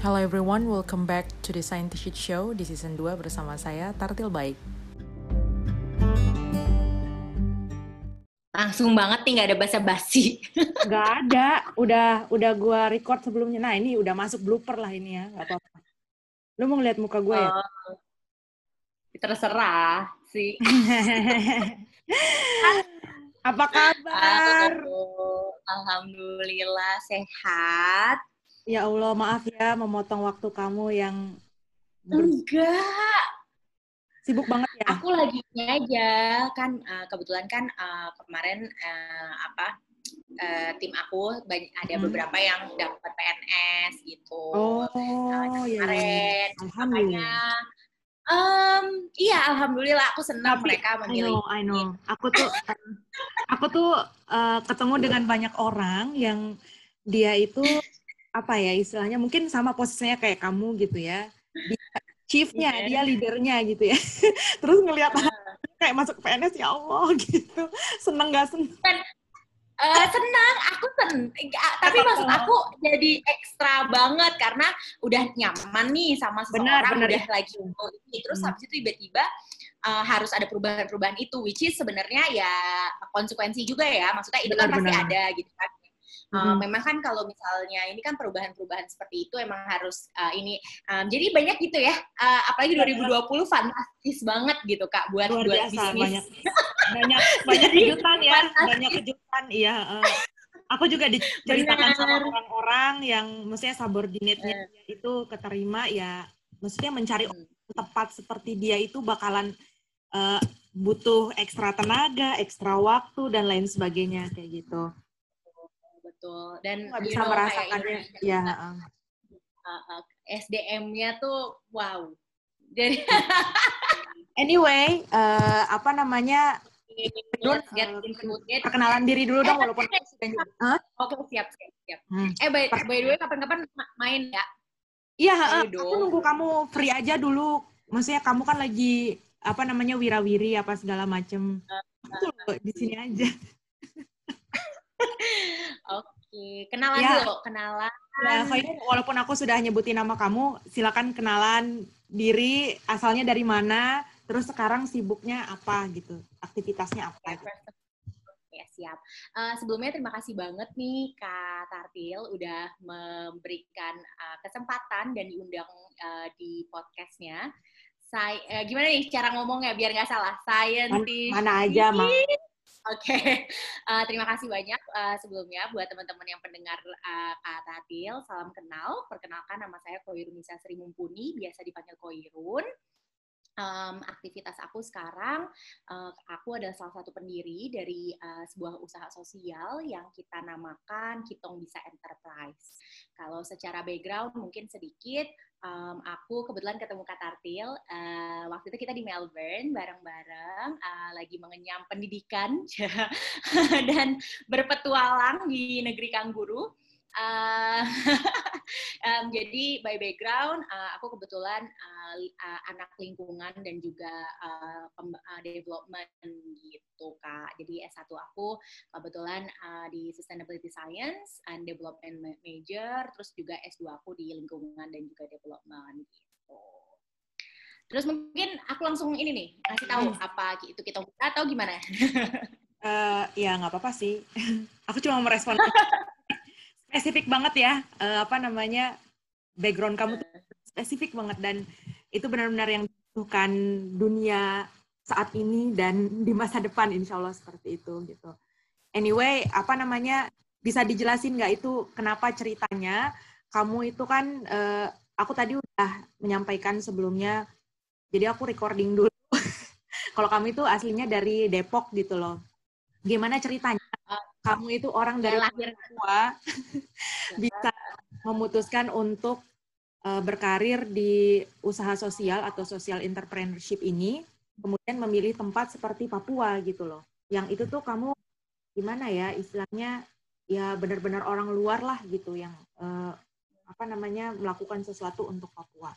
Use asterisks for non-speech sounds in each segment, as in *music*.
Hello everyone, welcome back to the Scientific Show di season 2 bersama saya Tartil Baik. Langsung banget nih, nggak ada basa-basi. *laughs* Nggak ada, udah udah gua record sebelumnya. Nah ini udah masuk blooper lah ini ya, nggak apa-apa. Lu mau ngeliat muka gue ya? Oh, terserah sih. *laughs* apa kabar? Halo, Alhamdulillah sehat. Ya Allah, maaf ya memotong waktu kamu yang Enggak, sibuk banget ya. aku lagi aja kan eh, kebetulan kan eh, kemarin eh, apa eh, tim aku banyak ada Hmm. beberapa yang dapat PNS gitu. Oh, ya. kemarin Alhamdulillah. makanya em, iya alhamdulillah aku senang Tapi, mereka I memilih know, I know. Aku tuh, *laughs* aku tuh eh, ketemu dengan banyak orang yang dia itu apa ya istilahnya mungkin sama posisinya kayak kamu gitu ya. Dia chiefnya, Iya. dia leadernya gitu ya. *laughs* Terus ngelihat *laughs* kayak masuk PNS ya Allah *laughs* gitu. Seneng gak seneng? Eh, senang, aku sen, tapi maksud aku jadi ekstra banget karena udah nyaman nih sama Benar, seseorang, benar. udah lagi oh, ini, terus Hmm. habis itu tiba-tiba eh, harus ada perubahan-perubahan itu, which is sebenarnya ya konsekuensi juga ya, maksudnya itu kan Benar, pasti benar. ada gitu kan. Eh, Mhm. Memang kan kalau misalnya ini kan perubahan-perubahan seperti itu emang harus eh, ini, em, jadi banyak gitu ya, eh, apalagi 2020 fantastis banget gitu kak buat Luar buat biasa, bisnis. banyak banyak *laughs* banyak kejutan ya, fantastis. banyak kejutan iya. eh. aku juga diceritakan sama Benar. orang-orang yang maksudnya subordinate-nya dia itu keterima ya, maksudnya mencari Hmm. tepat seperti dia itu bakalan eh, butuh ekstra tenaga, ekstra waktu dan lain sebagainya kayak gitu. Betul dan Nggak bisa know, merasakannya, ya. eh. uh, uh, SDM-nya tuh wow. Jadi *laughs* Anyway, eh, apa namanya *laughs* let's get eh, perkenalan diri dulu dong walaupun. Hah? Oke siap siap siap. Hmm. Eh by, by the way kapan-kapan ma- main ya? Iya, heeh. aku nunggu kamu free aja dulu. Maksudnya kamu kan lagi apa namanya wirawiri apa segala macem. Aku loh di sini aja. *laughs* Oke kenalan Ya. dulu kenalan. Ya, Faidun, walaupun aku sudah nyebutin nama kamu, silakan kenalan diri, asalnya dari mana, terus sekarang sibuknya apa gitu, aktivitasnya apa. gitu. Ya siap. Eh, sebelumnya terima kasih banget nih Kak Tartil udah memberikan eh, kesempatan dan diundang eh, di podcastnya. Saya eh, gimana nih cara ngomongnya biar nggak salah? Scientist. Mana aja, Ma. Oke, *laughs* Eh, terima kasih banyak eh, sebelumnya buat teman-teman yang pendengar eh, Kak Tatil. Salam kenal, perkenalkan nama saya Koirun Nisa Sri Mumpuni, biasa dipanggil Koirun. Em, aktivitas aku sekarang, eh, aku adalah salah satu pendiri dari eh, sebuah usaha sosial yang kita namakan Kitong Bisa Enterprise. Kalau secara background mungkin sedikit, em, aku kebetulan ketemu Kak Tartil. eh, waktu itu kita di Melbourne bareng-bareng, eh, lagi mengenyam pendidikan *laughs* dan berpetualang di negeri kangguru. Eh, *laughs* em, jadi by background, eh, aku kebetulan li- eh, anak lingkungan dan juga pem- eh, development gitu kak. Jadi S1 aku kebetulan eh, di Sustainability Science and Development Ma- Major, terus juga S2 aku di lingkungan dan juga development gitu. Terus mungkin aku langsung ini nih kasih tahu apa itu kita atau gimana? *laughs* Eh, ya nggak apa-apa sih. *laughs* aku cuma merespon spesifik banget ya, eh, apa namanya background kamu tuh spesifik banget dan itu benar-benar yang dibutuhkan dunia saat ini dan di masa depan insya Allah seperti itu gitu. Anyway, apa namanya bisa dijelasin nggak itu kenapa ceritanya? Kamu itu kan eh, aku tadi udah menyampaikan sebelumnya jadi aku recording dulu. *laughs* Kalau kamu itu aslinya dari Depok gitu loh. Gimana ceritanya kamu itu orang dari lahir Papua *laughs* bisa memutuskan untuk eh, berkarir di usaha sosial atau social entrepreneurship ini kemudian memilih tempat seperti Papua gitu loh yang itu tuh kamu gimana ya istilahnya ya benar-benar orang luar lah gitu yang eh, apa namanya melakukan sesuatu untuk Papua.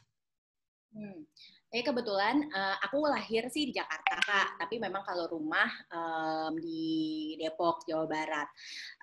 Hmm. Eh kebetulan eh, aku lahir sih di Jakarta kak, tapi memang kalau rumah em, di Depok Jawa Barat.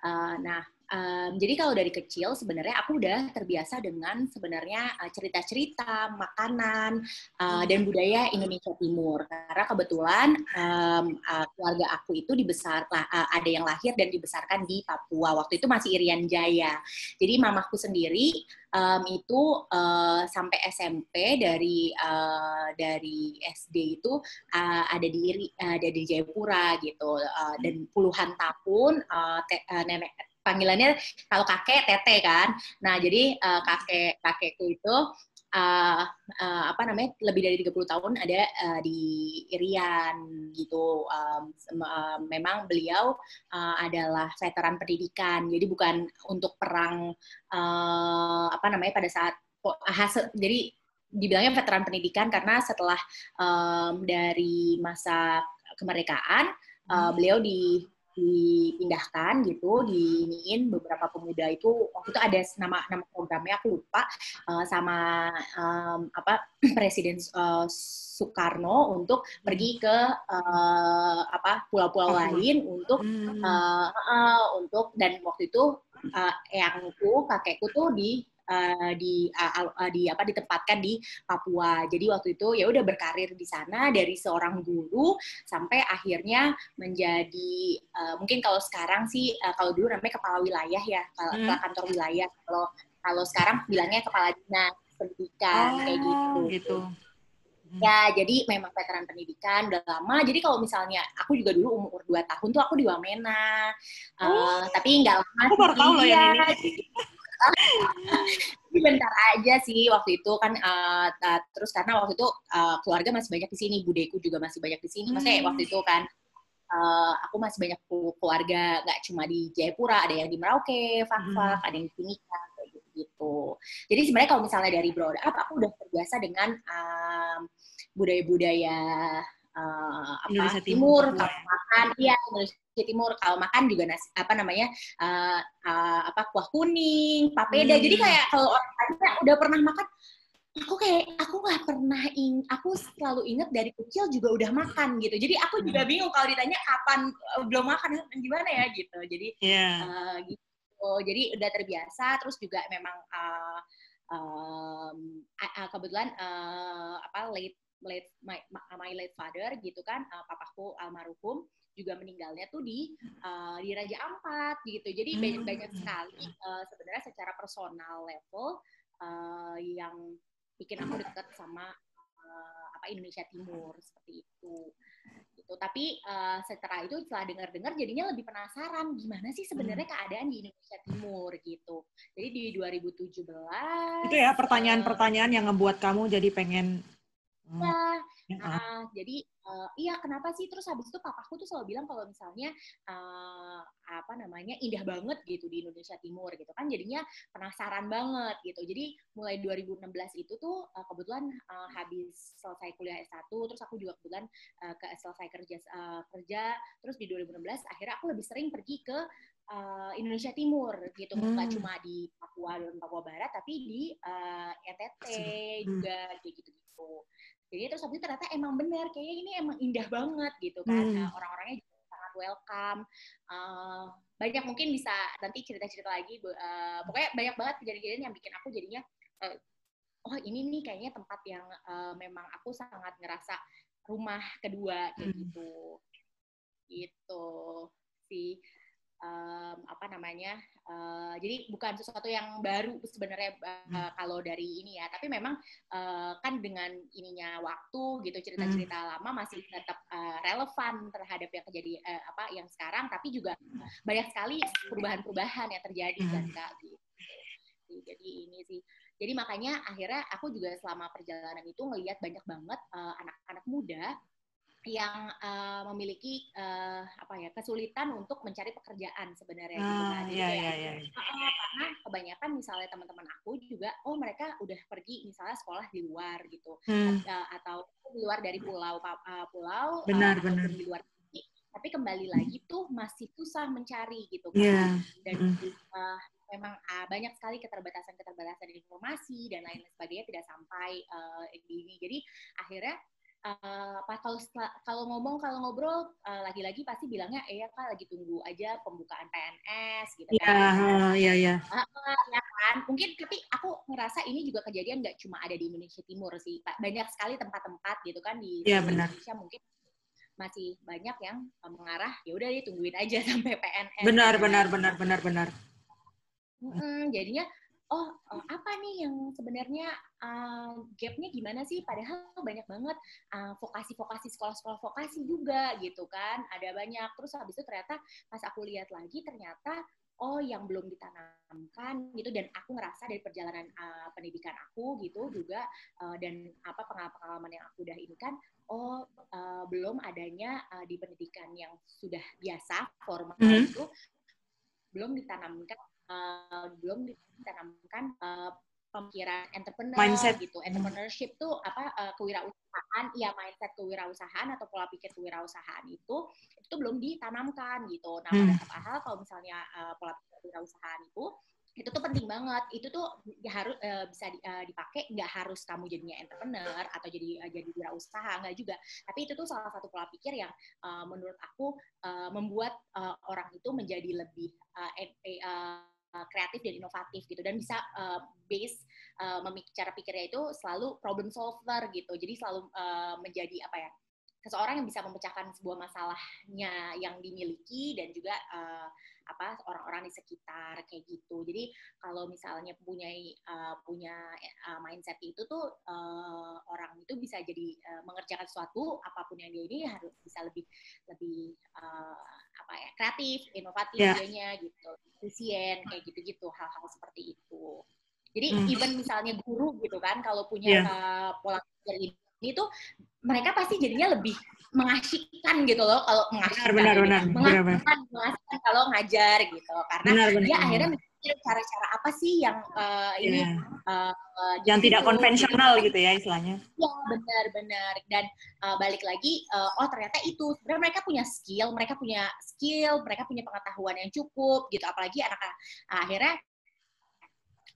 Eh, nah Um, jadi kalau dari kecil sebenarnya aku udah terbiasa dengan sebenarnya uh, cerita-cerita, makanan uh, dan budaya Indonesia Timur. Karena kebetulan um, uh, keluarga aku itu dibesar uh, ada yang lahir dan dibesarkan di Papua. Waktu itu masih Irian Jaya. Jadi mamaku sendiri um, itu uh, sampai SMP dari uh, dari SD itu uh, ada di uh, ada di Jayapura gitu uh, dan puluhan tahun uh, te, uh, nenek panggilannya kalau kakek tete kan. Nah, jadi uh, kakek kakekku itu uh, uh, apa namanya lebih dari 30 tahun ada uh, di Irian gitu. Um, uh, memang beliau uh, adalah veteran pendidikan. Jadi bukan untuk perang uh, apa namanya pada saat hasil jadi dibilangnya veteran pendidikan karena setelah um, dari masa kemerdekaan uh, beliau di dipindahkan gitu, diiniin beberapa pemuda itu waktu itu ada nama nama programnya aku lupa uh, sama um, apa *clears throat* Presiden uh, Soekarno untuk pergi ke uh, apa pulau-pulau lain untuk uh, uh, untuk dan waktu itu uh, eyangku kakekku tuh di uh, di uh, uh, di apa ditempatkan di Papua. Jadi waktu itu ya udah berkarir di sana dari seorang guru sampai akhirnya menjadi uh, mungkin kalau sekarang sih uh, kalau dulu namanya kepala wilayah ya, kepala hmm. kantor wilayah. Kalau kalau sekarang bilangnya kepala dinas pendidikan oh, kayak gitu. gitu. Ya, jadi memang veteran pendidikan udah lama. Jadi kalau misalnya aku juga dulu umur 2 tahun tuh aku di Wamena. Uh, oh. tapi nggak lama. Aku baru tahu loh yang ini. Bentar aja sih waktu itu kan uh, uh, terus karena waktu itu uh, keluarga masih banyak di sini, budeku juga masih banyak di sini. Maksudnya hmm. waktu itu kan uh, aku masih banyak keluarga nggak cuma di Jayapura, ada yang di Merauke, Fakfak, hmm. ada yang di Timika gitu, gitu. Jadi sebenarnya kalau misalnya dari Bro Up aku udah terbiasa dengan um, budaya-budaya uh, apa Indonesia Timur, Timur kalau makan, iya Indonesia Timur kalau makan juga nasi apa namanya uh, uh, apa kuah kuning, papeda. Hmm. Jadi kayak kalau orang tanya udah pernah makan, aku kayak aku nggak pernah ing, aku selalu inget dari kecil juga udah makan gitu. Jadi aku juga hmm. bingung kalau ditanya kapan uh, belum makan gimana ya gitu. Jadi yeah. uh, gitu. Jadi udah terbiasa. Terus juga memang uh, um, uh, kebetulan uh, apa late late my, my late father gitu kan uh, papaku almarhum juga meninggalnya tuh di uh, di Raja Ampat gitu. Jadi hmm. banyak banyak sekali uh, sebenarnya secara personal level uh, yang bikin aku dekat sama uh, apa Indonesia Timur seperti itu. Gitu. Tapi uh, setelah itu setelah dengar-dengar jadinya lebih penasaran gimana sih sebenarnya hmm. keadaan di Indonesia Timur gitu. Jadi di 2017 itu ya pertanyaan-pertanyaan yang ngebuat kamu jadi pengen ya uh, jadi uh, iya kenapa sih terus habis itu papaku tuh selalu bilang kalau misalnya uh, apa namanya indah banget gitu di Indonesia Timur gitu kan jadinya penasaran banget gitu jadi mulai 2016 itu tuh uh, kebetulan uh, habis selesai kuliah S1 terus aku juga kebetulan uh, ke selesai kerja uh, kerja terus di 2016 akhirnya aku lebih sering pergi ke uh, Indonesia Timur gitu hmm. nggak cuma di Papua dan Papua Barat tapi di uh, NTT hmm. juga kayak gitu gitu jadi terus habis itu ternyata emang benar kayaknya ini emang indah banget gitu kan. Hmm. uh, orang-orangnya juga sangat welcome. Uh, banyak mungkin bisa nanti cerita-cerita lagi. Uh, pokoknya banyak banget kejadian-kejadian yang bikin aku jadinya uh, oh ini nih kayaknya tempat yang uh, memang aku sangat ngerasa rumah kedua kayak hmm. gitu. Gitu sih um, apa namanya uh, jadi bukan sesuatu yang baru sebenarnya uh, kalau dari ini ya. Tapi memang uh, kan dengan ininya waktu gitu cerita-cerita hmm. lama masih tetap uh, relevan terhadap yang terjadi uh, apa yang sekarang. Tapi juga banyak sekali perubahan-perubahan yang terjadi kan hmm. kak gitu. Jadi ini sih. Jadi makanya akhirnya aku juga selama perjalanan itu ngelihat banyak banget anak-anak uh, muda yang uh, memiliki uh, apa ya kesulitan untuk mencari pekerjaan sebenarnya gitu ah, gitu kan. Iya, iya, iya. karena kebanyakan misalnya teman-teman aku juga oh mereka udah pergi misalnya sekolah di luar gitu hmm. uh, atau di luar dari pulau uh, pulau benar, uh, benar. di luar tapi kembali lagi tuh masih susah mencari gitu kan yeah. dan mm. uh, memang uh, banyak sekali keterbatasan-keterbatasan informasi dan lain sebagainya tidak sampai uh, di ini jadi akhirnya uh, kalau kalau ngomong kalau ngobrol uh, lagi-lagi pasti bilangnya eh ya kak lagi tunggu aja pembukaan PNS gitu iya, kan. Iya iya iya. ya kan. Mungkin tapi aku ngerasa ini juga kejadian nggak cuma ada di Indonesia Timur sih. Banyak sekali tempat-tempat gitu kan di ya, Indonesia mungkin masih banyak yang mengarah ya udah ditungguin aja *laughs* sampai PNS. Benar benar benar benar benar. Hmm, jadinya oh uh, apa nih yang sebenarnya uh, gapnya gimana sih? Padahal banyak banget uh, vokasi-vokasi sekolah-sekolah vokasi juga gitu kan, ada banyak. Terus habis itu ternyata pas aku lihat lagi ternyata oh yang belum ditanamkan gitu dan aku ngerasa dari perjalanan uh, pendidikan aku gitu juga uh, dan apa pengalaman yang aku udah ini kan oh uh, belum adanya uh, di pendidikan yang sudah biasa formal mm -hmm. itu belum ditanamkan uh, belum ditanamkan uh, pemikiran entrepreneur mindset. gitu. Entrepreneurship tuh apa uh, kewirausahaan, ya mindset kewirausahaan atau pola pikir kewirausahaan itu itu belum ditanamkan gitu. Nah, hmm. padahal kalau misalnya uh, pola pikir kewirausahaan itu itu tuh penting banget. Itu tuh harus uh, bisa di, uh, dipakai nggak harus kamu jadinya entrepreneur atau jadi uh, jadi wirausaha nggak juga. Tapi itu tuh salah satu pola pikir yang uh, menurut aku uh, membuat uh, orang itu menjadi lebih uh, uh, uh, kreatif dan inovatif gitu dan bisa uh, base uh, cara pikirnya itu selalu problem solver gitu jadi selalu uh, menjadi apa ya seseorang yang bisa memecahkan sebuah masalahnya yang dimiliki dan juga uh, apa orang-orang di sekitar kayak gitu. Jadi kalau misalnya punya uh, punya uh, mindset itu tuh uh, orang itu bisa jadi uh, mengerjakan sesuatu apa pun yang dia ini harus bisa lebih lebih uh, apa ya kreatif, inovatif yeah. dianya gitu, efisien kayak gitu-gitu hal-hal seperti itu. Jadi hmm. even misalnya guru gitu kan kalau punya yeah. uh, pola pikir ini tuh mereka pasti jadinya lebih mengasyikkan gitu loh kalau mengasyikkan benar, benar, benar, mengasyikkan, mengasyikkan kalau ngajar gitu karena benar, benar, dia benar. akhirnya cara-cara apa sih yang uh, ini uh, uh, yang tidak konvensional gitu, gitu ya istilahnya. Ya benar-benar dan uh, balik lagi uh, oh ternyata itu. Sebenarnya mereka punya skill mereka punya skill mereka punya pengetahuan yang cukup gitu. Apalagi anak akhirnya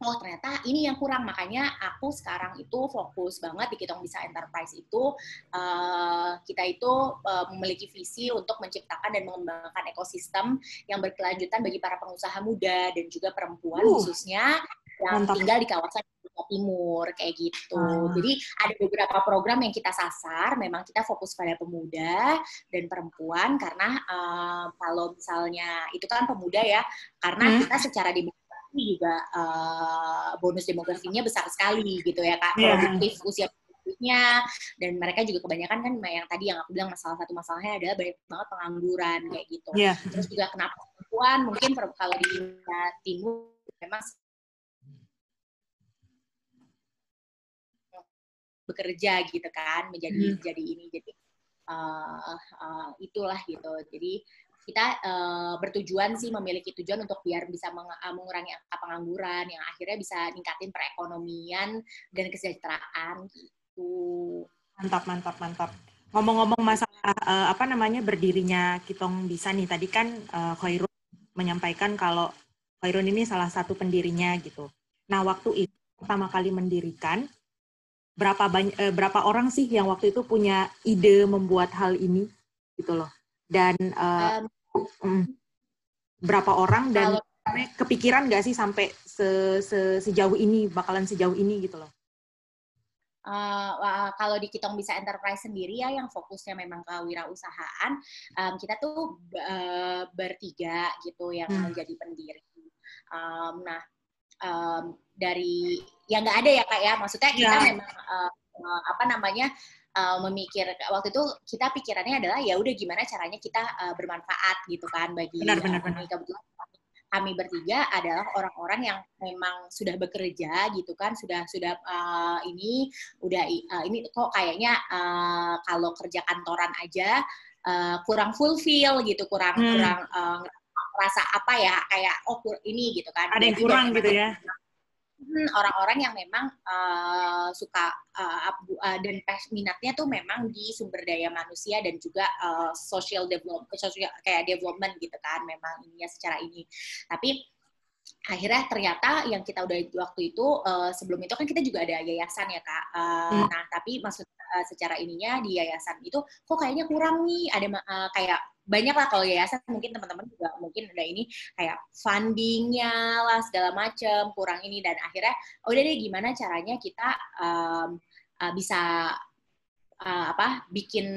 oh ternyata ini yang kurang makanya aku sekarang itu fokus banget di Kitong Bisa Enterprise itu uh, kita itu uh, memiliki visi untuk menciptakan dan mengembangkan ekosistem yang berkelanjutan bagi para pengusaha muda dan juga perempuan uh, khususnya yang mantap. tinggal di kawasan Timur kayak gitu. Uh. Jadi ada beberapa program yang kita sasar, memang kita fokus pada pemuda dan perempuan karena uh, kalau misalnya itu kan pemuda ya, karena hmm. kita secara di juga uh, bonus demografinya besar sekali gitu ya kak yeah. produktif usia produktifnya dan mereka juga kebanyakan kan yang tadi yang aku bilang masalah satu masalahnya adalah banyak banget pengangguran kayak gitu yeah. terus juga kenapa perempuan mungkin kalau di timur memang bekerja gitu kan menjadi hmm. jadi ini jadi uh, uh, itulah gitu jadi kita uh, bertujuan sih memiliki tujuan untuk biar bisa meng uh, mengurangi angka pengangguran yang akhirnya bisa ningkatin perekonomian dan kesejahteraan gitu. Mantap, mantap, mantap. Ngomong-ngomong masalah uh, apa namanya berdirinya Kitong bisa nih tadi kan uh, Khairul menyampaikan kalau Khairul ini salah satu pendirinya gitu. Nah, waktu itu pertama kali mendirikan berapa banyak eh, berapa orang sih yang waktu itu punya ide membuat hal ini gitu loh. Dan uh, um. Berapa orang dan kalau, kepikiran nggak sih sampai se, se, sejauh ini bakalan sejauh ini gitu loh? Uh, kalau di Kitong Bisa Enterprise sendiri ya yang fokusnya memang ke wirausahaan, um, kita tuh uh, bertiga gitu yang hmm. menjadi pendiri. Um, nah um, dari yang nggak ada ya kak ya, maksudnya kita ya. memang uh, uh, apa namanya uh, memikir waktu itu kita pikirannya adalah ya udah gimana caranya kita uh, bermanfaat gitu kan bagi benar, benar, uh, benar. kebetulan kami bertiga adalah orang-orang yang memang sudah bekerja gitu kan sudah sudah uh, ini udah uh, ini kok kayaknya uh, kalau kerja kantoran aja uh, kurang fulfill gitu kurang hmm. kurang uh, rasa apa ya kayak oh ini gitu kan ada yang kurang gitu ya orang-orang yang memang uh, suka uh, uh, dan minatnya tuh memang di sumber daya manusia dan juga uh, social development, social, kayak development gitu kan, memang ininya secara ini. Tapi akhirnya ternyata yang kita udah waktu itu uh, sebelum itu kan kita juga ada yayasan ya kak. Uh, hmm. Nah tapi maksudnya uh, secara ininya di yayasan itu kok kayaknya kurang nih ada uh, kayak banyak lah kalau yayasan mungkin teman-teman juga mungkin ada ini kayak fundingnya lah segala macam kurang ini dan akhirnya oh udah deh gimana caranya kita um, uh, bisa uh, apa bikin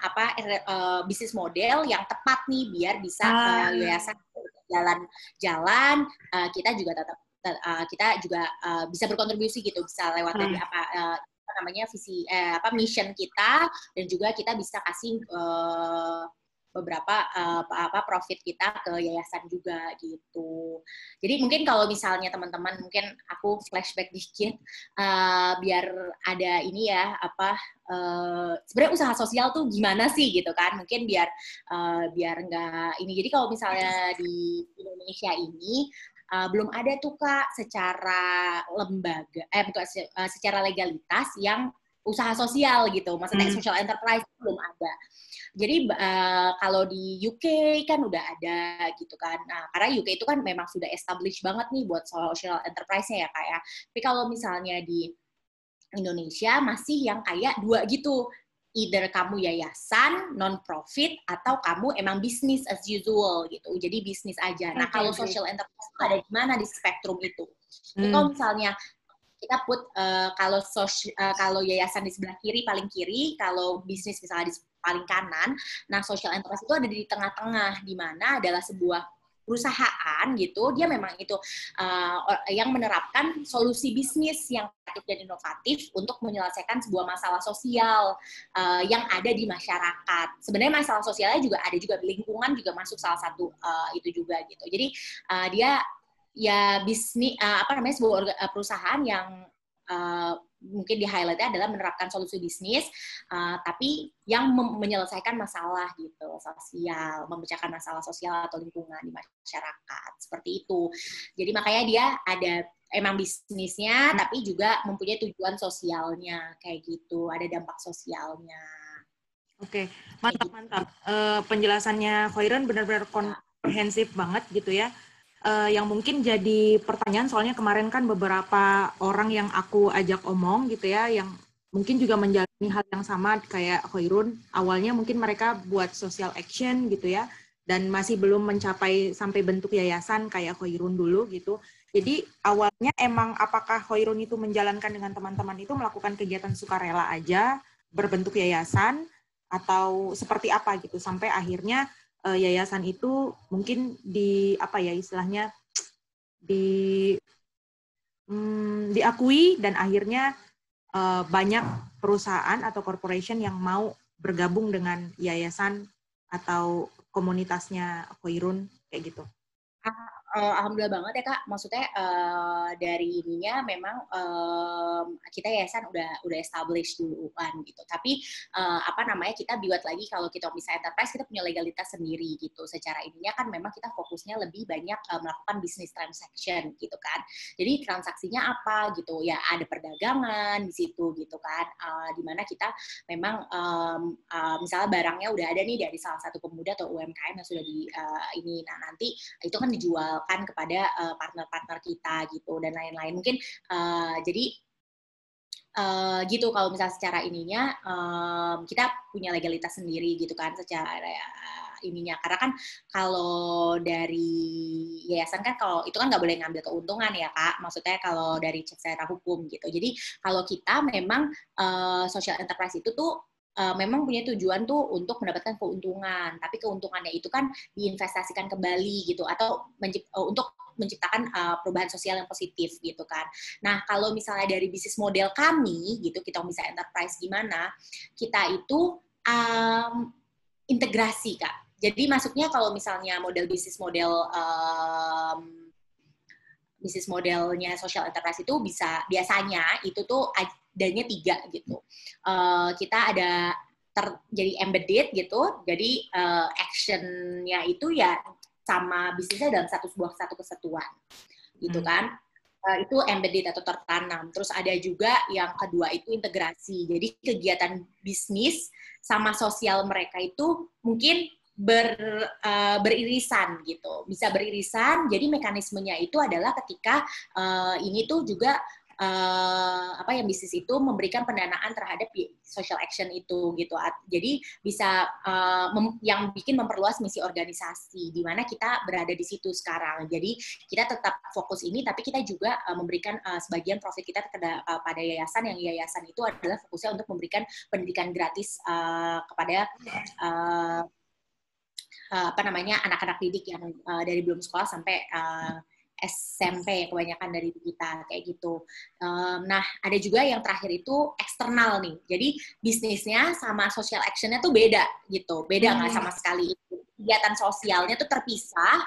apa uh, bisnis model yang tepat nih biar bisa uh, yayasan jalan-jalan uh, kita juga tetap uh, kita juga uh, bisa berkontribusi gitu bisa lewat dari apa uh, namanya visi eh, apa mission kita dan juga kita bisa kasih uh, beberapa uh, apa profit kita ke yayasan juga gitu. Jadi mungkin kalau misalnya teman-teman mungkin aku flashback dikit uh, biar ada ini ya apa uh, sebenarnya usaha sosial tuh gimana sih gitu kan? Mungkin biar uh, biar enggak ini. Jadi kalau misalnya di Indonesia ini uh, belum ada tuh kak secara lembaga eh bukan uh, secara legalitas yang usaha sosial gitu, maksudnya hmm. social enterprise belum ada. Jadi uh, kalau di UK kan udah ada gitu kan. Nah, karena UK itu kan memang sudah established banget nih buat social enterprise-nya ya kayak. Ya. Tapi kalau misalnya di Indonesia masih yang kayak dua gitu. Either kamu yayasan, non-profit, atau kamu emang bisnis as usual gitu. Jadi bisnis aja. Nah, okay, kalau okay. social enterprise ada di mana di spektrum itu? Hmm. Kalau misalnya kita put uh, kalau uh, kalau yayasan di sebelah kiri paling kiri, kalau bisnis misalnya di paling kanan. Nah, social enterprise itu ada di tengah-tengah, di mana adalah sebuah perusahaan gitu, dia memang itu uh, yang menerapkan solusi bisnis yang kreatif dan inovatif untuk menyelesaikan sebuah masalah sosial uh, yang ada di masyarakat. Sebenarnya masalah sosialnya juga ada juga lingkungan juga masuk salah satu uh, itu juga gitu. Jadi uh, dia ya bisnis uh, apa namanya sebuah perusahaan yang uh, mungkin di highlightnya adalah menerapkan solusi bisnis, uh, tapi yang menyelesaikan masalah gitu sosial, memecahkan masalah sosial atau lingkungan di masyarakat seperti itu. Jadi makanya dia ada emang bisnisnya, tapi juga mempunyai tujuan sosialnya kayak gitu, ada dampak sosialnya. Oke, mantap mantap. Uh, penjelasannya Khairan benar-benar komprehensif banget gitu ya uh, yang mungkin jadi pertanyaan soalnya kemarin kan beberapa orang yang aku ajak omong gitu ya yang mungkin juga menjalani hal yang sama kayak Khairun. Awalnya mungkin mereka buat social action gitu ya dan masih belum mencapai sampai bentuk yayasan kayak Khairun dulu gitu. Jadi awalnya emang apakah Khairun itu menjalankan dengan teman-teman itu melakukan kegiatan sukarela aja berbentuk yayasan atau seperti apa gitu. Sampai akhirnya uh, yayasan itu mungkin di apa ya istilahnya di hmm, diakui dan akhirnya uh, banyak perusahaan atau corporation yang mau bergabung dengan yayasan atau komunitasnya Koirun kayak gitu uh, alhamdulillah banget ya kak. Maksudnya uh, dari ininya memang um, kita yayasan udah udah establish duluan gitu. Tapi uh, apa namanya kita buat lagi kalau kita bisa enterprise kita punya legalitas sendiri gitu. Secara ininya kan memang kita fokusnya lebih banyak uh, melakukan bisnis transaction gitu kan. Jadi transaksinya apa gitu ya ada perdagangan di situ gitu kan. Uh, di mana kita memang um, uh, misalnya barangnya udah ada nih dari salah satu pemuda atau UMKM yang sudah di uh, ini. Nah nanti itu kan dijual diandalkan kepada uh, partner-partner kita gitu dan lain-lain. Mungkin uh, jadi uh, gitu kalau misalnya secara ininya um, kita punya legalitas sendiri gitu kan secara ininya. Karena kan kalau dari yayasan kan kalau itu kan nggak boleh ngambil keuntungan ya kak. Maksudnya kalau dari secara hukum gitu. Jadi kalau kita memang uh, social enterprise itu tuh uh, memang punya tujuan tuh untuk mendapatkan keuntungan, tapi keuntungannya itu kan diinvestasikan kembali gitu atau mencipt, uh, untuk menciptakan uh, perubahan sosial yang positif gitu kan. Nah, kalau misalnya dari bisnis model kami gitu, kita bisa enterprise gimana, kita itu um, integrasi Kak. Jadi masuknya kalau misalnya model bisnis model um, bisnis modelnya social enterprise itu bisa biasanya itu tuh adanya tiga gitu. Uh, kita ada ter, jadi embedded gitu, jadi uh, actionnya itu ya sama bisnisnya dalam satu sebuah satu kesatuan, gitu hmm. kan? Uh, itu embedded atau tertanam. Terus ada juga yang kedua itu integrasi. Jadi kegiatan bisnis sama sosial mereka itu mungkin ber, uh, beririsan gitu, bisa beririsan. Jadi mekanismenya itu adalah ketika uh, ini tuh juga uh, apa yang bisnis itu memberikan pendanaan terhadap social action itu gitu. Jadi bisa uh, yang bikin memperluas misi organisasi di mana kita berada di situ sekarang. Jadi kita tetap fokus ini tapi kita juga uh, memberikan uh, sebagian profit kita kepada uh, pada yayasan yang yayasan itu adalah fokusnya untuk memberikan pendidikan gratis uh, kepada uh, apa namanya anak-anak didik yang uh, dari belum sekolah sampai uh, SMP kebanyakan dari kita kayak gitu. Um, nah ada juga yang terakhir itu eksternal nih. Jadi bisnisnya sama social actionnya tuh beda gitu, beda nggak hmm. sama sekali kegiatan sosialnya tuh terpisah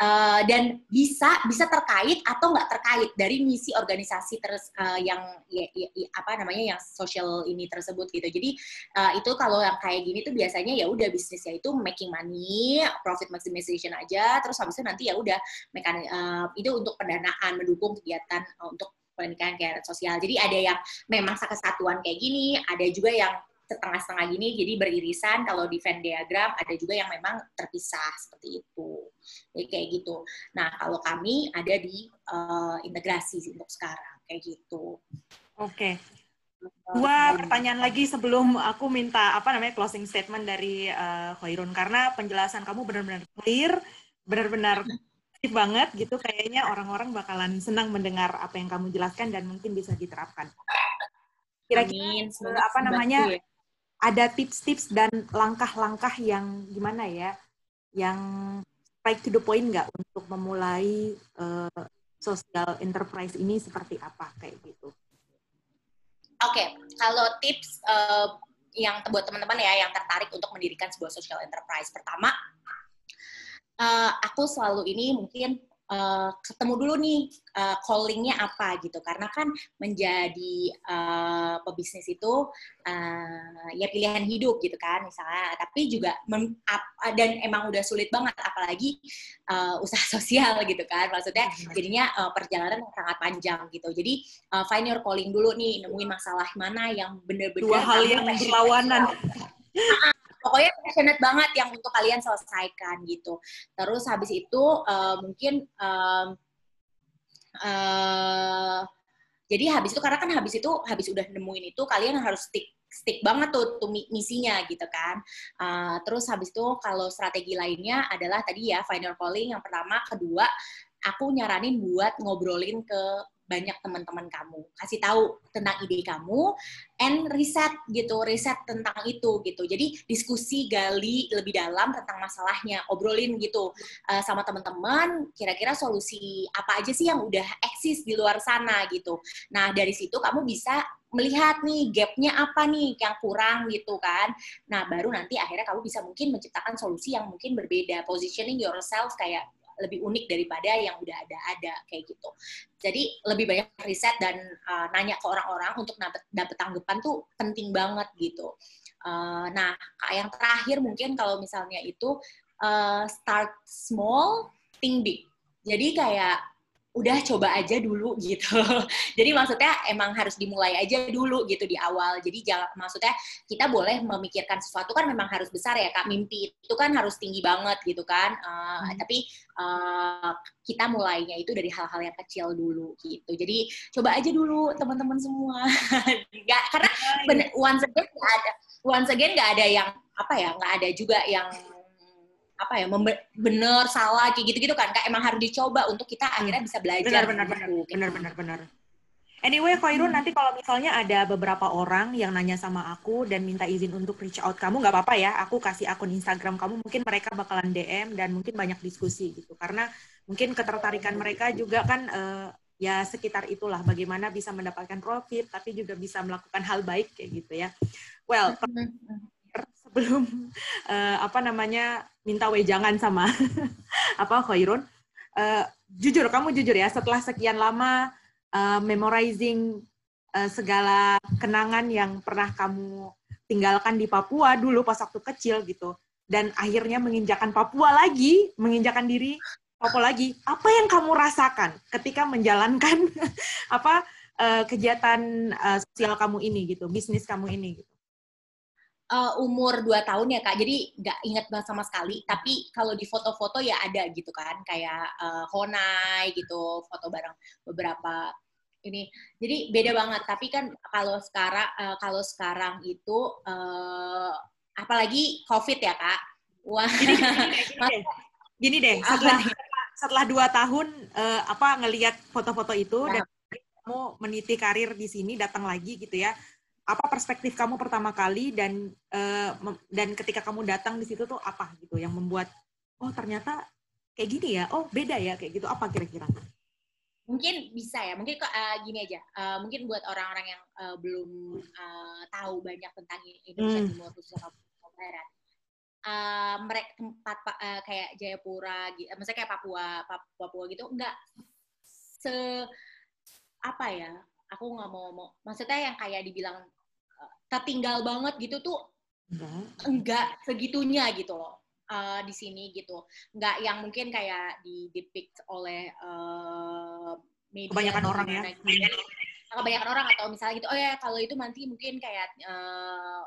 uh, dan bisa bisa terkait atau nggak terkait dari misi organisasi terus uh, yang ya, ya, ya, apa namanya yang sosial ini tersebut gitu. Jadi uh, itu kalau yang kayak gini tuh biasanya ya udah bisnisnya itu making money, profit maximization aja, terus habis itu nanti ya udah mekanik uh, itu untuk pendanaan mendukung kegiatan uh, untuk pendidikan kegiatan sosial. Jadi ada yang memang kesatuan kayak gini, ada juga yang setengah-setengah gini jadi beririsan. Kalau di Venn diagram ada juga yang memang terpisah seperti itu. Jadi kayak gitu. Nah kalau kami ada di uh, integrasi untuk sekarang kayak gitu. Oke. Okay. Dua pertanyaan lagi sebelum aku minta apa namanya closing statement dari uh, Khairun. Karena penjelasan kamu benar-benar clear, benar-benar *laughs* banget gitu. Kayaknya orang-orang bakalan senang mendengar apa yang kamu jelaskan dan mungkin bisa diterapkan. Kira-kira apa namanya ya ada tips-tips dan langkah-langkah yang gimana ya, yang straight to the point nggak untuk memulai uh, social enterprise ini seperti apa kayak gitu? Oke, okay. kalau tips uh, yang buat teman-teman ya yang tertarik untuk mendirikan sebuah social enterprise, pertama, uh, aku selalu ini mungkin uh, ketemu dulu nih uh, callingnya apa gitu. Karena kan menjadi uh, pebisnis itu uh, ya pilihan hidup gitu kan misalnya. Tapi juga mem, up, dan emang udah sulit banget apalagi uh, usaha *laughs* sosial gitu kan. Maksudnya jadinya uh, perjalanan yang sangat panjang gitu. Jadi uh, find your calling dulu nih nemuin masalah mana yang bener-bener dua hal yang berlawanan *laughs* pokoknya passionate banget yang untuk kalian selesaikan gitu terus habis itu uh, mungkin um, uh, jadi habis itu karena kan habis itu habis udah nemuin itu kalian harus stick stick banget tuh, tuh misinya gitu kan. Uh, terus habis itu kalau strategi lainnya adalah tadi ya final calling yang pertama, kedua aku nyaranin buat ngobrolin ke banyak teman-teman kamu. Kasih tahu tentang ide kamu and riset gitu riset tentang itu gitu. Jadi diskusi gali lebih dalam tentang masalahnya obrolin gitu uh, sama teman-teman kira-kira solusi apa aja sih yang udah eksis di luar sana gitu. Nah dari situ kamu bisa melihat nih gapnya apa nih yang kurang gitu kan. Nah baru nanti akhirnya kamu bisa mungkin menciptakan solusi yang mungkin berbeda, positioning yourself kayak lebih unik daripada yang udah ada-ada kayak gitu. Jadi lebih banyak riset dan uh, nanya ke orang-orang untuk dapet, dapet tanggapan tuh penting banget gitu. Uh, nah, yang terakhir mungkin kalau misalnya itu uh, start small, think big. Jadi kayak udah coba aja dulu *laughs* gitu. Jadi maksudnya emang harus dimulai aja dulu gitu di awal. Jadi jangan maksudnya kita boleh memikirkan sesuatu kan memang harus besar ya kak. Mimpi itu kan harus tinggi banget gitu kan. Uh, hmm. Tapi uh, kita mulainya itu dari hal-hal yang kecil dulu gitu. Jadi coba aja dulu teman-teman semua. *laughs* Gak, karena bener, once again gak ada once again nggak ada yang apa ya nggak ada juga yang apa ya bener salah kayak gitu-gitu kan kak emang harus dicoba untuk kita hmm. akhirnya bisa belajar benar benar gitu. benar benar benar Anyway, Khairun, hmm. nanti kalau misalnya ada beberapa orang yang nanya sama aku dan minta izin untuk reach out kamu, nggak apa-apa ya. Aku kasih akun Instagram kamu, mungkin mereka bakalan DM dan mungkin banyak diskusi gitu. Karena mungkin ketertarikan mereka juga kan uh, ya sekitar itulah bagaimana bisa mendapatkan profit, tapi juga bisa melakukan hal baik kayak gitu ya. Well, hmm, hmm sebelum uh, *laughs* apa namanya minta wejangan sama *laughs* apa Khairun. Uh, jujur kamu jujur ya setelah sekian lama uh, memorizing uh, segala kenangan yang pernah kamu tinggalkan di Papua dulu pas waktu kecil gitu dan akhirnya menginjakan Papua lagi, menginjakan diri Papua lagi. Apa yang kamu rasakan ketika menjalankan *laughs* apa uh, kegiatan uh, sosial kamu ini gitu, bisnis kamu ini gitu? Uh, umur 2 tahun ya kak, jadi nggak inget banget sama sekali. Tapi kalau di foto-foto ya ada gitu kan, kayak uh, Honai gitu, foto bareng beberapa ini. Jadi beda banget. Tapi kan kalau sekarang uh, kalau sekarang itu uh, apalagi covid ya kak. Wah. Gini, gini, gini, *laughs* gini deh. Setelah setelah dua tahun uh, apa ngelihat foto-foto itu nah. dan kamu meniti karir di sini datang lagi gitu ya apa perspektif kamu pertama kali dan uh, dan ketika kamu datang di situ tuh apa gitu yang membuat oh ternyata kayak gini ya oh beda ya kayak gitu. Apa kira-kira? Mungkin bisa ya mungkin uh, gini aja. Uh, mungkin buat orang-orang yang uh, belum uh, tahu banyak tentang Indonesia hmm. Timur khususnya Papua Barat. Uh, mereka tempat uh, kayak Jayapura gitu misalnya kayak Papua Papua gitu enggak se apa ya aku nggak mau, mau. Maksudnya yang kayak dibilang tertinggal banget gitu tuh enggak, enggak segitunya gitu loh uh, di sini gitu. Nggak yang mungkin kayak di depict oleh uh, media kebanyakan orang ya. gitu. kebanyakan orang atau misalnya gitu oh ya kalau itu nanti mungkin kayak uh,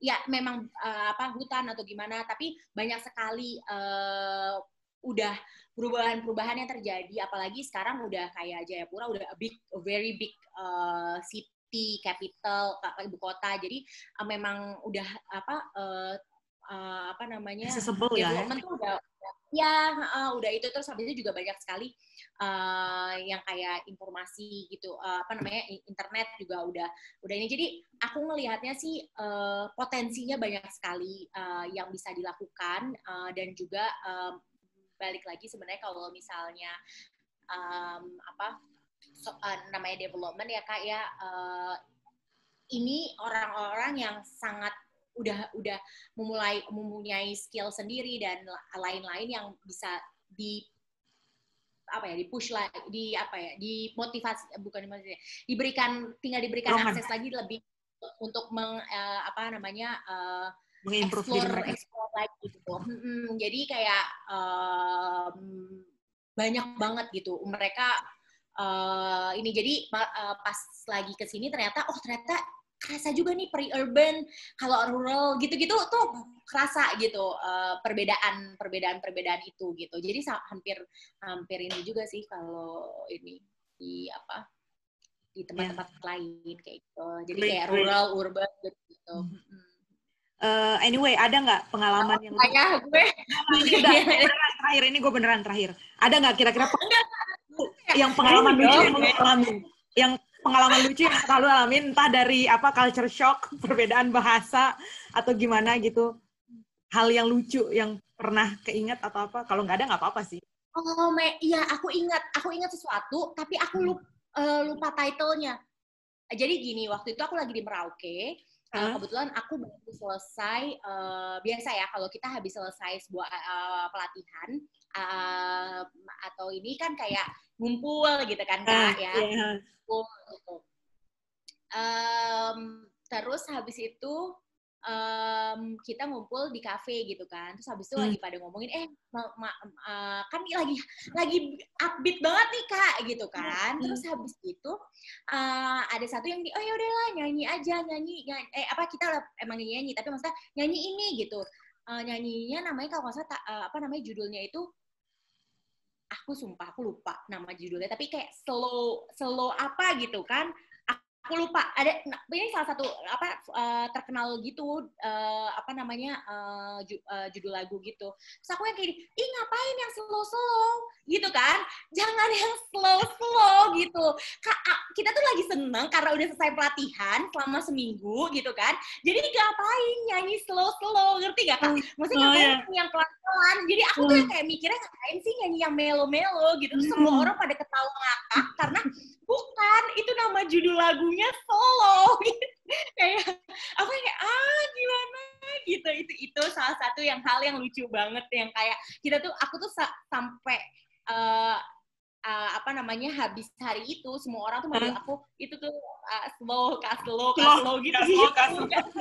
ya memang uh, apa hutan atau gimana. Tapi banyak sekali uh, udah perubahan-perubahan yang terjadi apalagi sekarang udah kayak Jayapura udah a big a very big uh, city capital ibu kota. Jadi uh, memang udah apa uh, uh, apa namanya accessible ya, ya? tuh udah ya uh, udah itu. Terus habis itu juga banyak sekali uh, yang kayak informasi gitu uh, apa namanya internet juga udah udah ini. Jadi aku ngelihatnya sih uh, potensinya banyak sekali uh, yang bisa dilakukan uh, dan juga um, balik lagi sebenarnya kalau misalnya um, apa so, uh, namanya development ya kak ya uh, ini orang-orang yang sangat udah udah memulai mempunyai skill sendiri dan lain-lain yang bisa di apa ya di push lah di apa ya di motivasi bukan dimotivasi diberikan tinggal diberikan Roman. akses lagi lebih untuk meng uh, apa namanya uh, explore explore lagi gitu. Hmm, jadi kayak um, banyak banget gitu. Mereka uh, ini jadi uh, pas lagi ke sini ternyata oh ternyata kerasa juga nih pre-urban kalau rural gitu-gitu tuh kerasa gitu uh, perbedaan perbedaan perbedaan itu gitu. Jadi hampir hampir ini juga sih kalau ini di apa di tempat-tempat yeah. lain kayak gitu. Jadi kayak rural urban gitu Uh, anyway, ada nggak pengalaman yang Tanya gue. Udah, terakhir ini gue beneran terakhir. Ada nggak kira-kira yang pengalaman lucu yang lo alami? Yang pengalaman lucu yang selalu alamin entah dari apa culture shock *laughs* perbedaan bahasa atau gimana gitu. Hal yang lucu yang pernah keinget atau apa? Kalau nggak ada nggak apa-apa sih. Oh me iya aku ingat. Aku ingat sesuatu tapi aku lupa, uh, eh, lupa titlenya. Jadi gini waktu itu aku lagi di Merauke Uh, kebetulan aku baru selesai uh, biasa ya kalau kita habis selesai sebuah uh, pelatihan uh, atau ini kan kayak ngumpul gitu kan kak uh, ya yeah. ngumpul gitu. Um, terus habis itu um, kita ngumpul di kafe gitu kan. Terus habis itu hmm. lagi pada ngomongin eh ma, ma, uh, kan lagi lagi upbeat banget nih kak gitu kan. Hmm. terus habis itu uh, ada satu yang di oh ya udahlah nyanyi aja nyanyi, nyanyi eh apa kita emang nyanyi, nyanyi tapi maksudnya nyanyi ini gitu. Uh, nyanyinya namanya kalau nggak salah uh, apa namanya judulnya itu aku sumpah aku lupa nama judulnya. Tapi kayak slow slow apa gitu kan aku lupa. Ada nah, ini salah satu apa uh, terkenal gitu uh, apa namanya uh, ju, uh, judul lagu gitu. Terus aku yang kayak ih ngapain yang slow slow gitu kan. Jangan yang slow slow gitu Kak, kita tuh lagi seneng karena udah selesai pelatihan selama seminggu gitu kan. Jadi ngapain nyanyi slow slow ngerti gak kak? Maksudnya oh, ngapain yeah. yang pelan pelan jadi aku tuh hmm. kayak mikirnya ngapain sih nyanyi yang melo melo gitu. Terus semua hmm. orang pada ketawa ngakak karena bukan itu nama judul lagunya solo. *laughs* Kayak aku kayak ah gimana? Gitu. Itu itu salah satu yang hal yang lucu banget yang kayak kita tuh aku tuh sa sampai uh, uh, apa namanya habis hari itu semua orang tuh manggil aku itu tuh uh, slow kas slow kas slow. gitu, slow, gitu.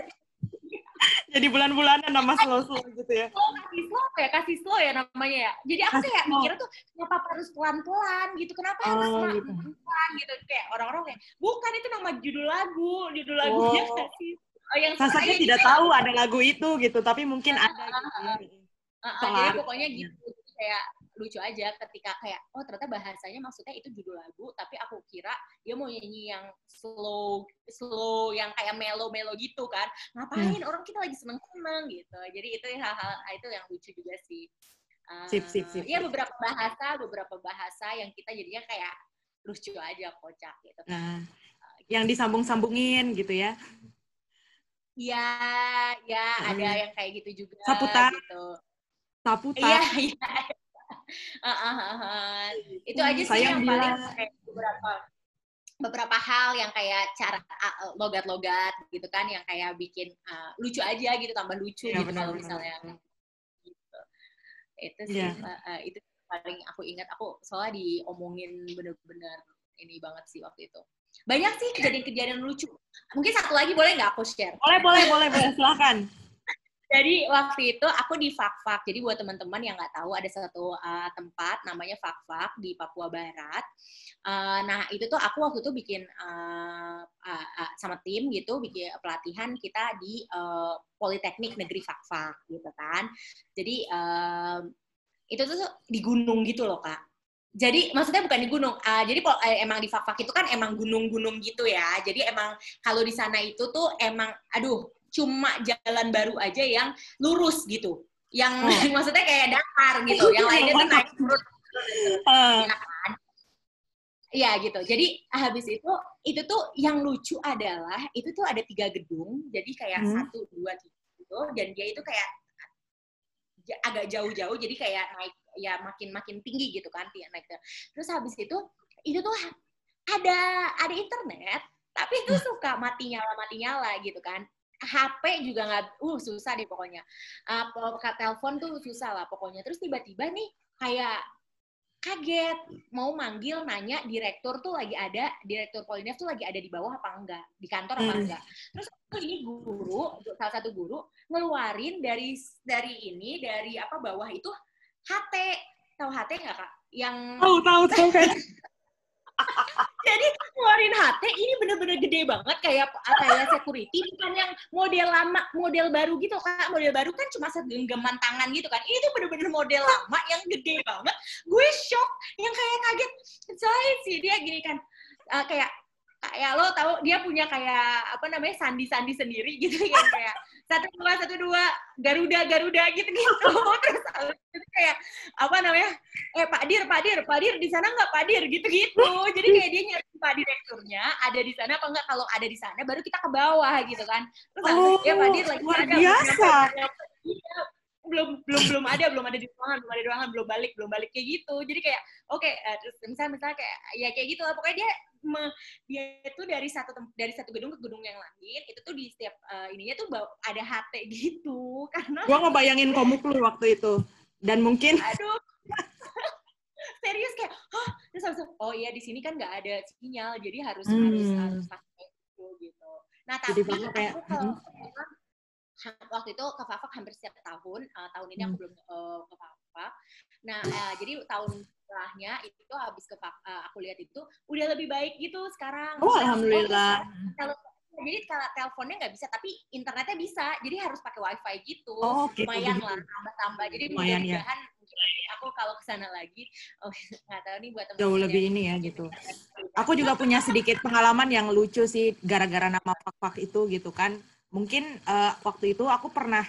Jadi bulan-bulanan nama slow slow gitu ya. Oh, kasih slow ya kasih slow ya namanya ya. Jadi aku kayak mikir tuh kenapa harus pelan-pelan gitu? Kenapa oh, harus gitu. pelan gitu? Kayak orang-orang kayak bukan itu nama judul lagu. Judul lagunya oh. kasih oh, yang Sasanya tidak gitu. tahu ada lagu itu gitu tapi mungkin uh, ada gitu. Uh, uh, uh, jadi pokoknya gitu. Kayak lucu aja ketika kayak oh ternyata bahasanya maksudnya itu judul lagu tapi aku kira dia mau nyanyi yang slow slow yang kayak melo-melo gitu kan ngapain hmm. orang kita lagi seneng-seneng gitu jadi itu hal-hal itu yang lucu juga sih uh, sip, sip, sip, ya beberapa bahasa beberapa bahasa yang kita jadinya kayak lucu aja kocak gitu nah yang disambung-sambungin gitu ya Iya, ya hmm. ada yang kayak gitu juga. Saputa. Gitu. Saputa. Iya, *laughs* iya. Uh, uh, uh, uh. Itu aja sih yang paling beberapa beberapa hal yang kayak cara logat-logat gitu kan yang kayak bikin uh, lucu aja gitu tambah lucu ya, gitu kalau misalnya gitu. itu sih yeah. Iya. uh, itu paling aku ingat aku soalnya diomongin bener-bener ini banget sih waktu itu banyak sih kejadian-kejadian lucu. Mungkin satu lagi boleh nggak aku share? Boleh, boleh, boleh, boleh. Silahkan. Jadi waktu itu aku di Fakfak. Jadi buat teman-teman yang nggak tahu ada satu uh, tempat namanya Fakfak di Papua Barat. Uh, nah itu tuh aku waktu itu bikin uh, uh, uh, sama tim gitu bikin pelatihan kita di uh, Politeknik Negeri Fakfak gitu kan. Jadi uh, itu tuh di gunung gitu loh kak jadi maksudnya bukan di gunung. Uh, jadi emang di Fakfak itu kan emang gunung-gunung gitu ya. Jadi emang kalau di sana itu tuh emang aduh cuma jalan baru aja yang lurus gitu. Yang oh. *laughs* maksudnya kayak datar gitu. *laughs* yang lainnya tuh naik turun. Uh. Ya kan? Iya gitu. Jadi habis itu itu tuh yang lucu adalah itu tuh ada tiga gedung. Jadi kayak hmm. satu dua tiga gitu. Dan dia itu kayak agak jauh-jauh. Jadi kayak naik ya makin makin tinggi gitu kan naik terus habis itu itu tuh ada ada internet tapi itu suka mati nyala mati nyala gitu kan HP juga nggak uh susah deh pokoknya uh, telepon tuh susah lah pokoknya terus tiba-tiba nih kayak kaget mau manggil nanya direktur tuh lagi ada direktur Polinef tuh lagi ada di bawah apa enggak di kantor apa hmm. enggak terus ini guru salah satu guru ngeluarin dari dari ini dari apa bawah itu HT. Tahu HT nggak kak? Yang tahu tahu tahu kan. *laughs* *laughs* Jadi ngeluarin HT ini bener-bener gede banget kayak kayak security bukan yang model lama, model baru gitu kak. Model baru kan cuma segenggaman tangan gitu kan. Ini tuh bener-bener model lama yang gede banget. Gue shock, yang kayak kaget. Soalnya sih dia gini kan, uh, kayak kayak lo tahu dia punya kayak apa namanya sandi-sandi sendiri gitu yang kayak satu dua satu dua Garuda Garuda gitu gitu *laughs* terus kayak apa namanya eh Pak Dir Pak Dir Pak Dir di sana nggak Pak Dir? Gitu gitu jadi kayak dia nyari Pak direkturnya ada di sana apa enggak kalau ada di sana baru kita ke bawah gitu kan. Terus oh, ya Pak Dir lagi luar ada biasa. iya, belum belum belum ada belum ada di ruangan belum ada di ruangan belum balik belum balik kayak gitu. Jadi kayak oke okay, uh, terus misalnya misalnya kayak ya kayak gitu lah. Pokoknya dia me, dia itu dari satu dari satu gedung ke gedung yang lain itu tuh di setiap uh, ininya tuh ada HT gitu. *laughs* Karena gua ngebayangin komuk lu waktu itu. Dan mungkin *laughs* aduh. Serius kayak oh terus habis oh iya di sini kan nggak ada sinyal jadi harus hmm. harus harus pakai itu gitu. Nah tapi aku kayak, kalau hmm waktu itu ke Fafak hampir setiap tahun. Uh, tahun ini aku hmm. belum uh, ke Fafak. Nah, uh, jadi tahun setelahnya itu habis ke uh, aku lihat itu udah lebih baik gitu sekarang. Oh, alhamdulillah. Kalau jadi kalau teleponnya nggak bisa, tapi internetnya bisa. Jadi harus pakai wifi gitu. Oh, gitu lumayan lah, tambah-tambah. Jadi mudah-mudahan ya. aku kalau ke sana lagi, *laughs* oh nggak tahu nih buat teman Jauh lebih ini ya gitu. Aku juga punya sedikit pengalaman yang lucu sih gara-gara nama Fak-Fak itu gitu kan mungkin uh, waktu itu aku pernah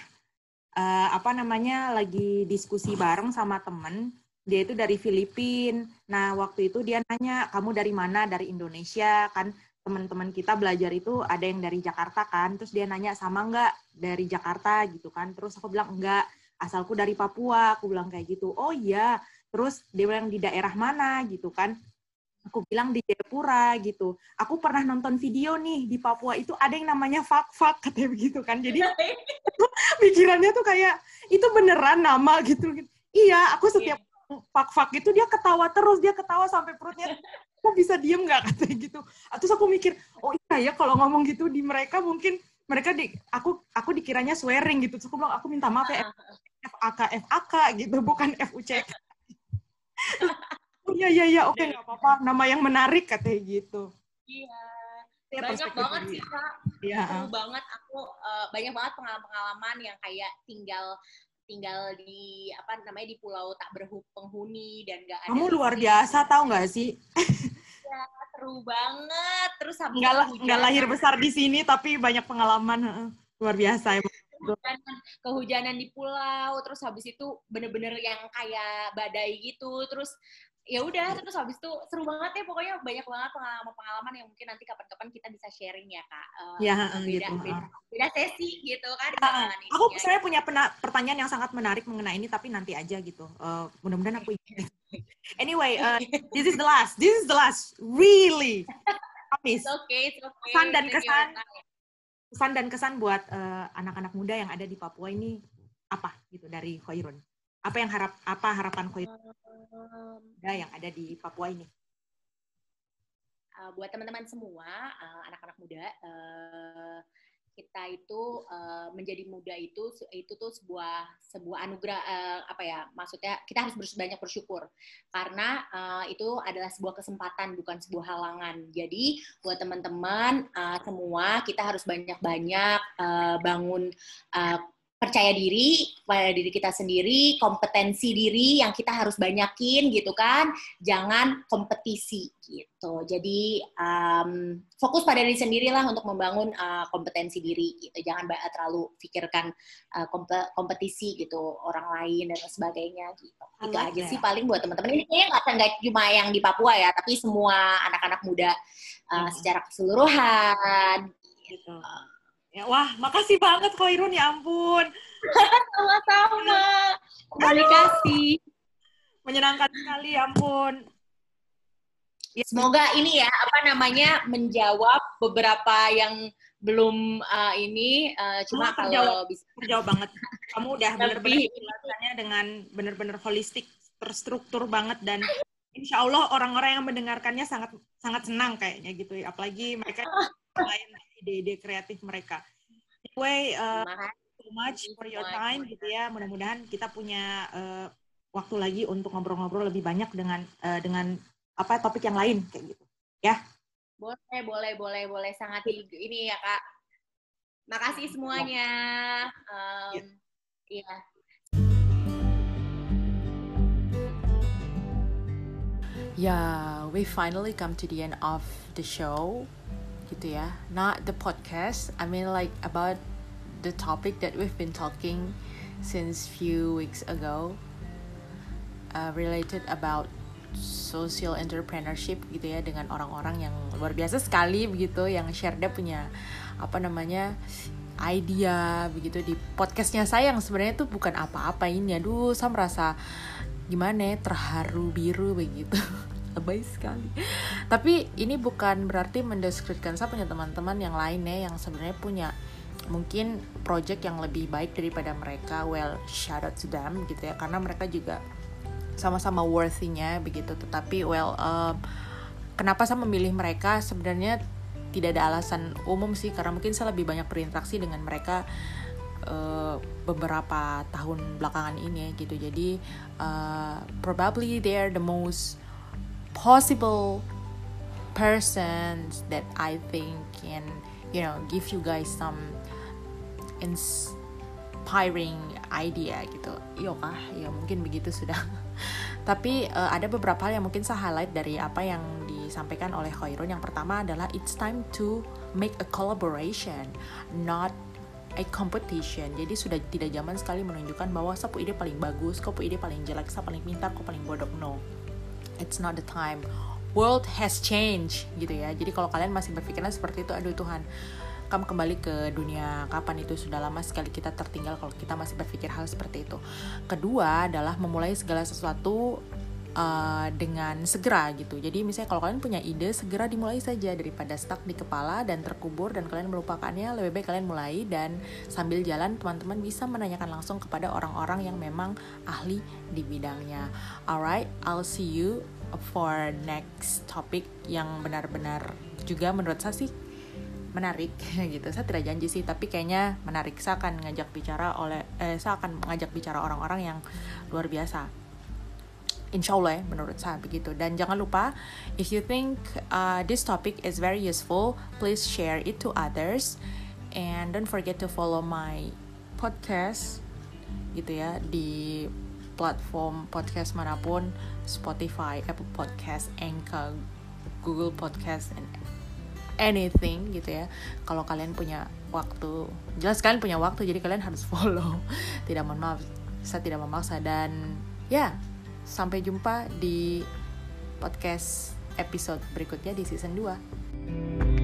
uh, apa namanya lagi diskusi bareng sama temen. Dia itu dari Filipina. Nah waktu itu dia nanya kamu dari mana? Dari Indonesia. Kan teman-teman kita belajar itu ada yang dari Jakarta kan. Terus dia nanya sama enggak dari Jakarta? Gitu kan. Terus aku bilang enggak. Asalku dari Papua. Aku bilang kayak gitu. Oh iya. Terus dia bilang di daerah mana? Gitu kan aku bilang di Jayapura gitu. Aku pernah nonton video nih di Papua itu ada yang namanya fak fak katanya begitu kan. Jadi *laughs* pikirannya tuh kayak itu beneran nama gitu. Iya, aku setiap yeah. fak fak itu dia ketawa terus, dia ketawa sampai perutnya *laughs* kok bisa diem nggak katanya gitu. Terus aku mikir, oh iya ya kalau ngomong gitu di mereka mungkin mereka di aku aku dikiranya swearing gitu. Terus aku bilang aku minta maaf ya FAK FAK gitu bukan FUCK. *laughs* iya iya iya. Oke nggak apa-apa. Nama yang menarik katanya gitu. Iya. Ya, banyak banget sih kak. Iya. seru banget. Aku uh, banyak banget pengalaman-pengalaman yang kayak tinggal tinggal di apa namanya di pulau tak berpenghuni dan gak ada Kamu luar biasa tahu nggak sih? ya, seru banget. Terus habis Nggak, nggak lahir hujanan. besar di sini tapi banyak pengalaman. Luar biasa emang. kehujanan, kehujanan di pulau. Terus habis itu bener-bener yang kayak badai gitu. Terus ya udah terus habis itu seru banget ya pokoknya banyak banget pengalaman-pengalaman yang mungkin nanti kapan-kapan kita bisa sharing ya kak Eh, Ya, beda, gitu. beda, beda sesi gitu kan dengan Aku ininya. sebenarnya punya pena- pertanyaan yang sangat menarik mengenai ini tapi nanti aja gitu. Eh, mudah-mudahan aku. *laughs* Anyway, uh, this is the last. This is the last. Really. Promise. It's okay, it's okay. Kesan dan kesan. Pesan dan kesan buat anak-anak muda yang ada di Papua ini apa gitu dari Khairun? Apa yang harap apa harapan Um, muda yang ada di Papua ini? uh, buat teman-teman semua, uh, anak-anak muda, uh, kita itu uh, menjadi muda itu itu tuh sebuah sebuah anugerah uh, apa ya maksudnya kita harus bers- banyak bersyukur. Karena uh, itu adalah sebuah kesempatan bukan sebuah halangan. Jadi buat teman-teman uh, semua kita harus banyak-banyak uh, bangun uh, percaya diri pada diri kita sendiri kompetensi diri yang kita harus banyakin gitu kan jangan kompetisi gitu. Jadi um, fokus pada diri sendirilah untuk membangun uh, kompetensi diri gitu. Jangan terlalu pikirkan uh, kompe- kompetisi gitu orang lain dan sebagainya gitu. Itu aja that. sih paling buat teman-teman. Ini kayaknya nggak nggak cuma yang di Papua ya, tapi semua anak-anak muda uh, Hmm. secara keseluruhan. Gitu. Ya, wah, makasih banget Khairun ya ampun. Sama-sama. Komunikasi. Menyenangkan sekali ya ampun. Ya, Semoga ini ya apa namanya menjawab beberapa yang belum uh, ini uh, cuma Oh, kalau terjawab. bisa terjawab banget. Kamu udah Lebih. benar-benar menjelaskannya dengan benar-benar holistik, terstruktur banget dan insya Allah orang-orang yang mendengarkannya sangat sangat senang kayaknya gitu ya. Apalagi mereka lain ide-ide kreatif mereka. Anyway, uh, so much for your time gitu ya. Mudah-mudahan kita punya uh, waktu lagi untuk ngobrol-ngobrol lebih banyak dengan uh, dengan apa topik yang lain kayak gitu. Boleh, boleh, boleh, boleh sangat di- ini ya kak. Makasih semuanya. Um, Iya. Yeah, we finally come to the end of the show, gitu ya. Not the podcast. I mean like about the topic that we've been talking since few weeks ago, uh, related about social entrepreneurship gitu ya dengan orang-orang yang luar biasa sekali begitu yang share dia punya apa namanya idea begitu di podcastnya saya yang sebenarnya itu bukan apa-apa ini aduh saya merasa gimana ya terharu biru begitu *laughs* lebay sekali. Tapi ini bukan berarti mendeskripsikan saya punya teman-teman yang lainnya yang sebenarnya punya mungkin project yang lebih baik daripada mereka. Well shout out to them gitu ya karena mereka juga sama-sama worthy-nya begitu. Tetapi well um, kenapa saya memilih mereka? Sebenarnya tidak ada alasan umum sih karena mungkin saya lebih banyak berinteraksi dengan mereka uh, beberapa tahun belakangan ini ya gitu. Jadi uh, probably they are the most possible persons that I think can you know give you guys some inspiring idea gitu. Iya kah? Ya mungkin begitu sudah. *laughs* Tapi uh, ada beberapa hal yang mungkin saya highlight dari apa yang disampaikan oleh Khairun yang pertama adalah it's time to make a collaboration not a competition. Jadi sudah tidak zaman sekali menunjukkan bahwa sapu ide paling bagus kau ide paling jelek saya paling pintar kau paling bodoh. No it's not the time. World has changed gitu ya. Jadi kalau kalian masih berpikiran seperti itu aduh Tuhan kamu kembali ke dunia kapan itu sudah lama sekali kita tertinggal kalau kita masih berpikir hal seperti itu. Kedua adalah memulai segala sesuatu uh, dengan segera gitu. Jadi misalnya kalau kalian punya ide segera dimulai saja daripada stuck di kepala dan terkubur dan kalian melupakannya lebih baik kalian mulai dan sambil jalan teman-teman bisa menanyakan langsung kepada orang-orang yang memang ahli di bidangnya. Alright I'll see you for next topic yang benar-benar juga menurut saya sih menarik *laughs* gitu. Saya tidak janji sih tapi kayaknya menarik. Saya akan ngajak bicara oleh eh, saya akan mengajak bicara orang-orang yang luar biasa Insya Allah ya menurut saya begitu dan jangan lupa if you think uh, this topic is very useful please share it to others and don't forget to follow my podcast gitu ya di platform podcast mana pun Spotify, Apple Podcast, Anchor, Google Podcast, and anything gitu ya. Kalau kalian punya waktu, jelas kalian punya waktu, jadi kalian harus *laughs* follow. Tidak mohon maaf, saya tidak memaksa dan ya sampai jumpa di podcast episode berikutnya di season 2.